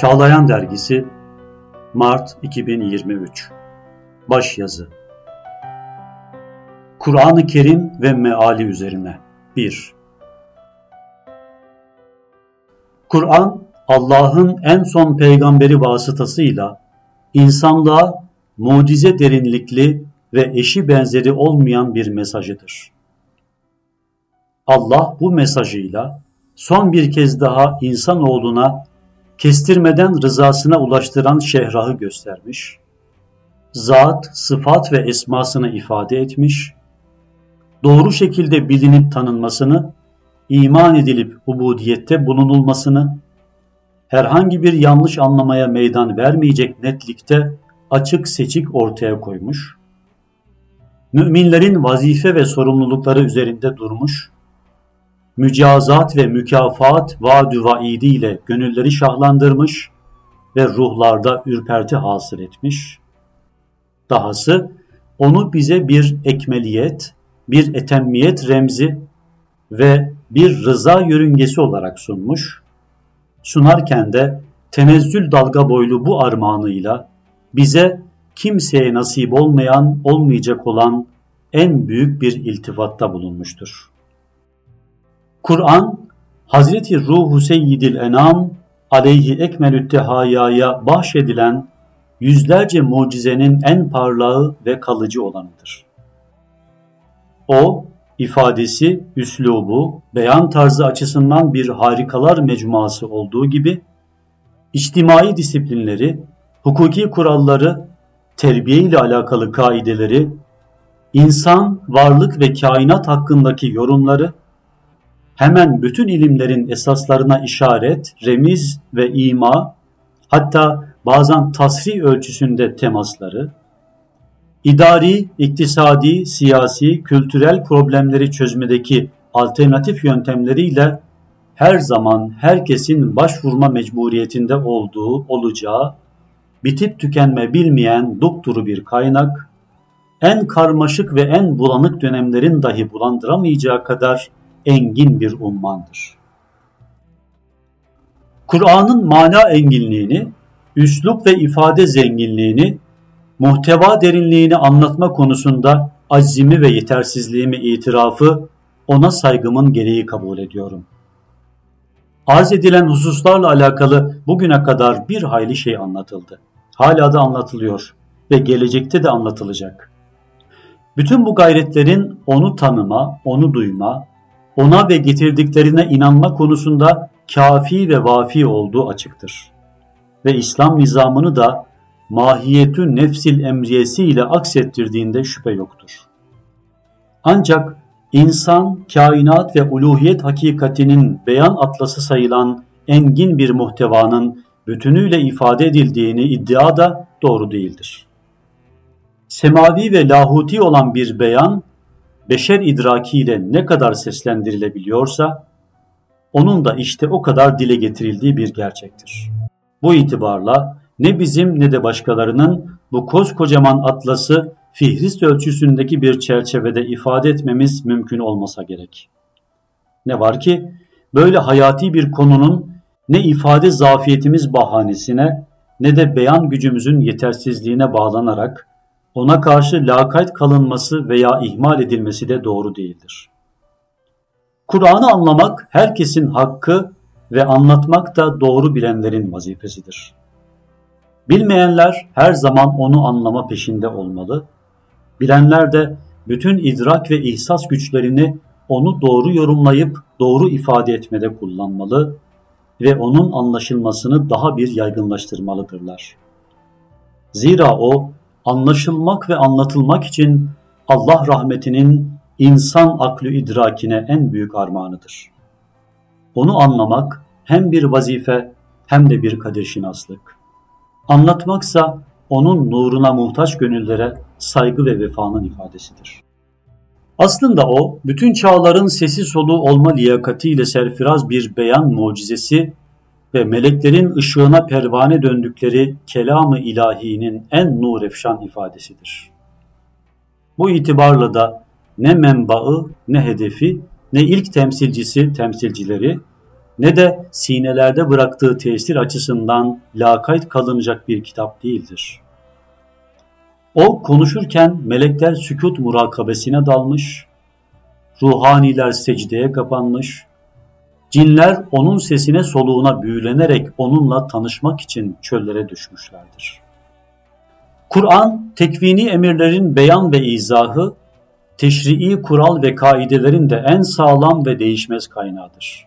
Çağlayan Dergisi Mart 2023 Başyazı. Kur'an-ı Kerim ve Meali üzerine. 1 Kur'an, Allah'ın en son peygamberi vasıtasıyla insanlığa mucize derinlikli ve eşi benzeri olmayan bir mesajıdır. Allah bu mesajıyla son bir kez daha insanoğluna kestirmeden rızasına ulaştıran şehrahı göstermiş, zat, sıfat ve esmasını ifade etmiş, doğru şekilde bilinip tanınmasını, iman edilip ubudiyette bulunulmasını, herhangi bir yanlış anlamaya meydan vermeyecek netlikte açık seçik ortaya koymuş, müminlerin vazife ve sorumlulukları üzerinde durmuş, mücazat ve mükafat vaadü vaidi ile gönülleri şahlandırmış ve ruhlarda ürperti hasıl etmiş. Dahası onu bize bir ekmeliyet, bir etemmiyet remzi ve bir rıza yörüngesi olarak sunmuş. Sunarken de tenezzül dalga boylu bu armağanıyla bize kimseye nasip olmayan, olmayacak olan en büyük bir iltifatta bulunmuştur. Kur'an, Hazreti Ruhu Seyyidil Enam aleyhi ekmelütte hayaya bahşedilen yüzlerce mucizenin en parlağı ve kalıcı olanıdır. O, ifadesi, üslubu, beyan tarzı açısından bir harikalar mecmuası olduğu gibi, içtimai disiplinleri, hukuki kuralları, terbiye ile alakalı kaideleri, insan, varlık ve kainat hakkındaki yorumları, hemen bütün ilimlerin esaslarına işaret, remiz ve ima, hatta bazen tasri ölçüsünde temasları, idari, iktisadi, siyasi, kültürel problemleri çözmedeki alternatif yöntemleriyle her zaman herkesin başvurma mecburiyetinde olduğu, olacağı, bitip tükenme bilmeyen dupduru bir kaynak, en karmaşık ve en bulanık dönemlerin dahi bulandıramayacağı kadar engin bir ummandır. Kur'an'ın mana enginliğini, üslup ve ifade zenginliğini, muhteva derinliğini anlatma konusunda azimi ve yetersizliğimi itirafı ona saygımın gereği kabul ediyorum. Arz edilen hususlarla alakalı bugüne kadar bir hayli şey anlatıldı. Hala da anlatılıyor ve gelecekte de anlatılacak. Bütün bu gayretlerin onu tanıma, onu duyma, ona ve getirdiklerine inanma konusunda kafi ve vafi olduğu açıktır. Ve İslam nizamını da mahiyetü nefsil emriyesi ile aksettirdiğinde şüphe yoktur. Ancak insan, kainat ve uluhiyet hakikatinin beyan atlası sayılan engin bir muhtevanın bütünüyle ifade edildiğini iddia da doğru değildir. Semavi ve lahuti olan bir beyan beşer idrakiyle ne kadar seslendirilebiliyorsa onun da işte o kadar dile getirildiği bir gerçektir. Bu itibarla ne bizim ne de başkalarının bu koskocaman atlası Fihrist ölçüsündeki bir çerçevede ifade etmemiz mümkün olmasa gerek. Ne var ki böyle hayati bir konunun ne ifade zafiyetimiz bahanesine ne de beyan gücümüzün yetersizliğine bağlanarak ona karşı lakayt kalınması veya ihmal edilmesi de doğru değildir. Kur'an'ı anlamak herkesin hakkı ve anlatmak da doğru bilenlerin vazifesidir. Bilmeyenler her zaman onu anlama peşinde olmalı. Bilenler de bütün idrak ve ihsas güçlerini onu doğru yorumlayıp doğru ifade etmede kullanmalı ve onun anlaşılmasını daha bir yaygınlaştırmalıdırlar. Zira o anlaşılmak ve anlatılmak için Allah rahmetinin insan aklü idrakine en büyük armağanıdır. Onu anlamak hem bir vazife hem de bir kadir şinaslık. Anlatmaksa onun nuruna muhtaç gönüllere saygı ve vefanın ifadesidir. Aslında o, bütün çağların sesi soluğu olma liyakatiyle serfiraz bir beyan mucizesi ve meleklerin ışığına pervane döndükleri kelamı ilahinin en nur efşan ifadesidir. Bu itibarla da ne menbaı, ne hedefi, ne ilk temsilcisi, temsilcileri, ne de sinelerde bıraktığı tesir açısından lakayt kalınacak bir kitap değildir. O konuşurken melekler sükut murakabesine dalmış, ruhaniler secdeye kapanmış, cinler onun sesine soluğuna büyülenerek onunla tanışmak için çöllere düşmüşlerdir. Kur'an, tekvini emirlerin beyan ve izahı, teşrii kural ve kaidelerin de en sağlam ve değişmez kaynağıdır.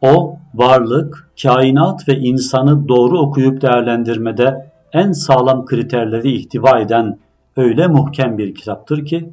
O, varlık, kainat ve insanı doğru okuyup değerlendirmede en sağlam kriterleri ihtiva eden öyle muhkem bir kitaptır ki,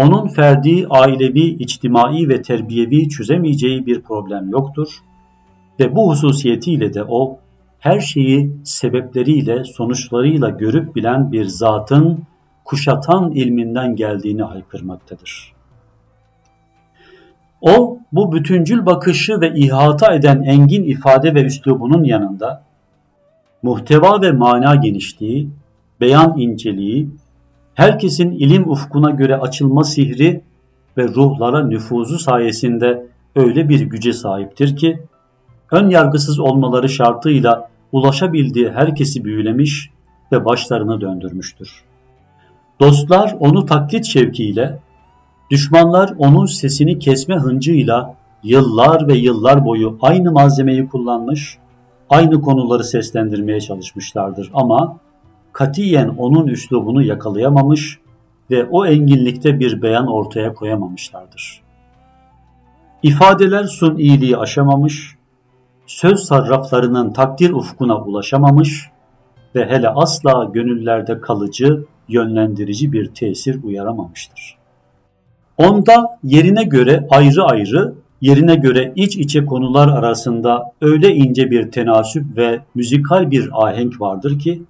onun ferdi, ailevi, içtimai ve terbiyevi çözemeyeceği bir problem yoktur ve bu hususiyetiyle de o, her şeyi sebepleriyle, sonuçlarıyla görüp bilen bir zatın kuşatan ilminden geldiğini haykırmaktadır. O, bu bütüncül bakışı ve ihata eden engin ifade ve üslubunun yanında, muhteva ve mana genişliği, beyan inceliği, herkesin ilim ufkuna göre açılma sihri ve ruhlara nüfuzu sayesinde öyle bir güce sahiptir ki, ön yargısız olmaları şartıyla ulaşabildiği herkesi büyülemiş ve başlarını döndürmüştür. Dostlar onu taklit şevkiyle, düşmanlar onun sesini kesme hıncıyla yıllar ve yıllar boyu aynı malzemeyi kullanmış, aynı konuları seslendirmeye çalışmışlardır ama katiyen onun üslubunu yakalayamamış ve o enginlikte bir beyan ortaya koyamamışlardır. İfadeler sun iyiliği aşamamış, söz sarraflarının takdir ufkuna ulaşamamış ve hele asla gönüllerde kalıcı, yönlendirici bir tesir uyaramamıştır. Onda yerine göre ayrı ayrı, yerine göre iç içe konular arasında öyle ince bir tenasüp ve müzikal bir ahenk vardır ki,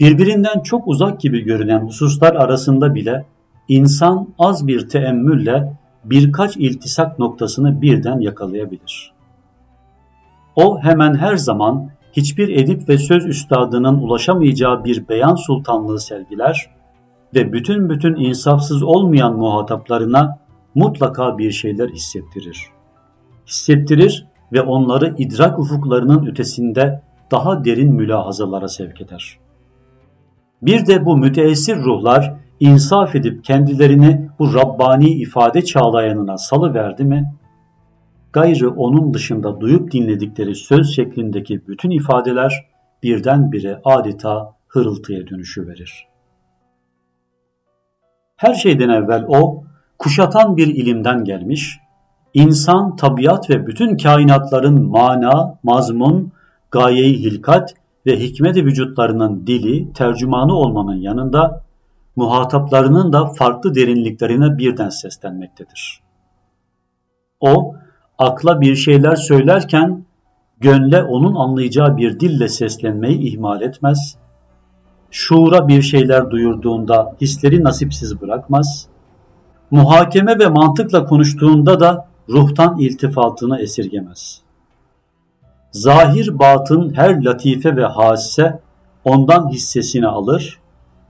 birbirinden çok uzak gibi görünen hususlar arasında bile insan az bir teemmülle birkaç iltisak noktasını birden yakalayabilir. O hemen her zaman hiçbir edip ve söz üstadının ulaşamayacağı bir beyan sultanlığı sergiler ve bütün bütün insafsız olmayan muhataplarına mutlaka bir şeyler hissettirir. Hissettirir ve onları idrak ufuklarının ötesinde daha derin mülahazalara sevk eder. Bir de bu müteessir ruhlar insaf edip kendilerini bu Rabbani ifade çağlayanına salıverdi mi, gayrı onun dışında duyup dinledikleri söz şeklindeki bütün ifadeler birdenbire adeta hırıltıya dönüşü verir. Her şeyden evvel o, kuşatan bir ilimden gelmiş, insan, tabiat ve bütün kainatların mana, mazmun, gayeyi hilkat ve hikmet vücutlarının dili, tercümanı olmanın yanında muhataplarının da farklı derinliklerine birden seslenmektedir. O, akla bir şeyler söylerken gönle onun anlayacağı bir dille seslenmeyi ihmal etmez, şuura bir şeyler duyurduğunda hisleri nasipsiz bırakmaz, muhakeme ve mantıkla konuştuğunda da ruhtan iltifatını esirgemez. Zahir batın her latife ve hadise ondan hissesini alır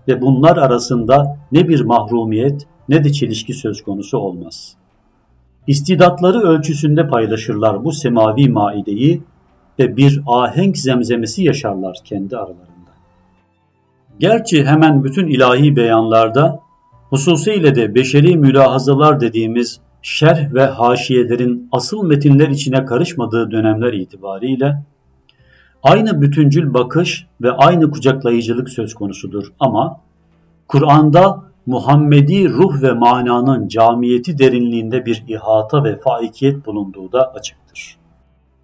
ve bunlar arasında ne bir mahrumiyet ne de çelişki söz konusu olmaz.'' İstidatları ölçüsünde paylaşırlar bu semavi maideyi ve bir ahenk zemzemesi yaşarlar kendi aralarında. Gerçi hemen bütün ilahi beyanlarda hususiyle de beşeri mülahazalar dediğimiz şerh ve haşiyelerin asıl metinler içine karışmadığı dönemler itibariyle aynı bütüncül bakış ve aynı kucaklayıcılık söz konusudur ama Kur'an'da Muhammedi ruh ve mananın camiyeti derinliğinde bir ihata ve faikiyet bulunduğu da açıktır.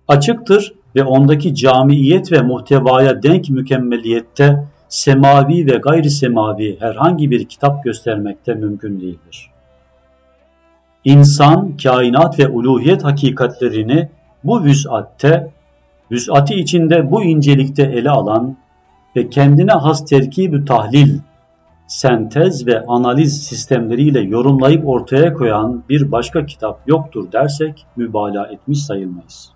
Açıktır ve ondaki camiyet ve muhtevaya denk mükemmeliyette semavi ve gayri semavi herhangi bir kitap göstermekte mümkün değildir. İnsan, kainat ve uluhiyet hakikatlerini bu vüs'atte, vüs'ati içinde bu incelikte ele alan ve kendine has terkib tahlil sentez ve analiz sistemleriyle yorumlayıp ortaya koyan bir başka kitap yoktur dersek mübalağa etmiş sayılmayız.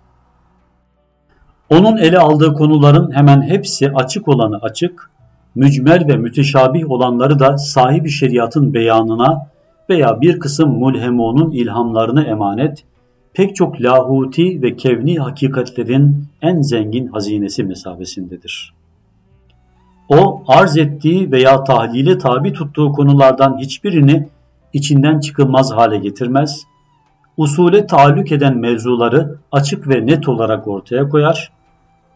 Onun ele aldığı konuların hemen hepsi açık olanı açık, mücmel ve müteşabih olanları da sahibi şeriatın beyanına veya bir kısım mulhemonun ilhamlarına emanet, pek çok lahuti ve kevni hakikatlerin en zengin hazinesi mesabesindedir. O arz ettiği veya tahlile tabi tuttuğu konulardan hiçbirini içinden çıkılmaz hale getirmez, usule taalluk eden mevzuları açık ve net olarak ortaya koyar,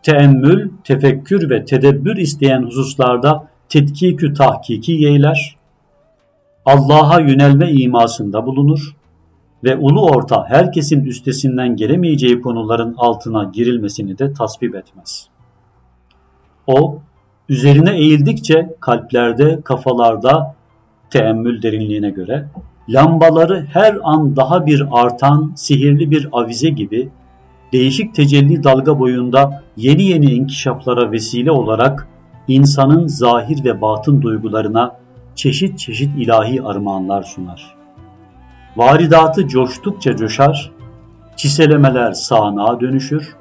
teemmül, tefekkür ve tedebbür isteyen hususlarda tetkikü tahkiki yeyler, Allah'a yönelme imasında bulunur ve ulu orta herkesin üstesinden gelemeyeceği konuların altına girilmesini de tasvip etmez. O, üzerine eğildikçe kalplerde, kafalarda teemmül derinliğine göre lambaları her an daha bir artan sihirli bir avize gibi değişik tecelli dalga boyunda yeni yeni inkişaflara vesile olarak insanın zahir ve batın duygularına çeşit çeşit ilahi armağanlar sunar. Varidatı coştukça coşar, çiselemeler sağanağa dönüşür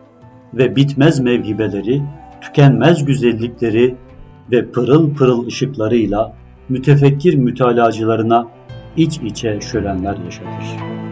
ve bitmez mevhibeleri, tükenmez güzellikleri ve pırıl pırıl ışıklarıyla mütefekkir mütalacılarına iç içe şölenler yaşatır.''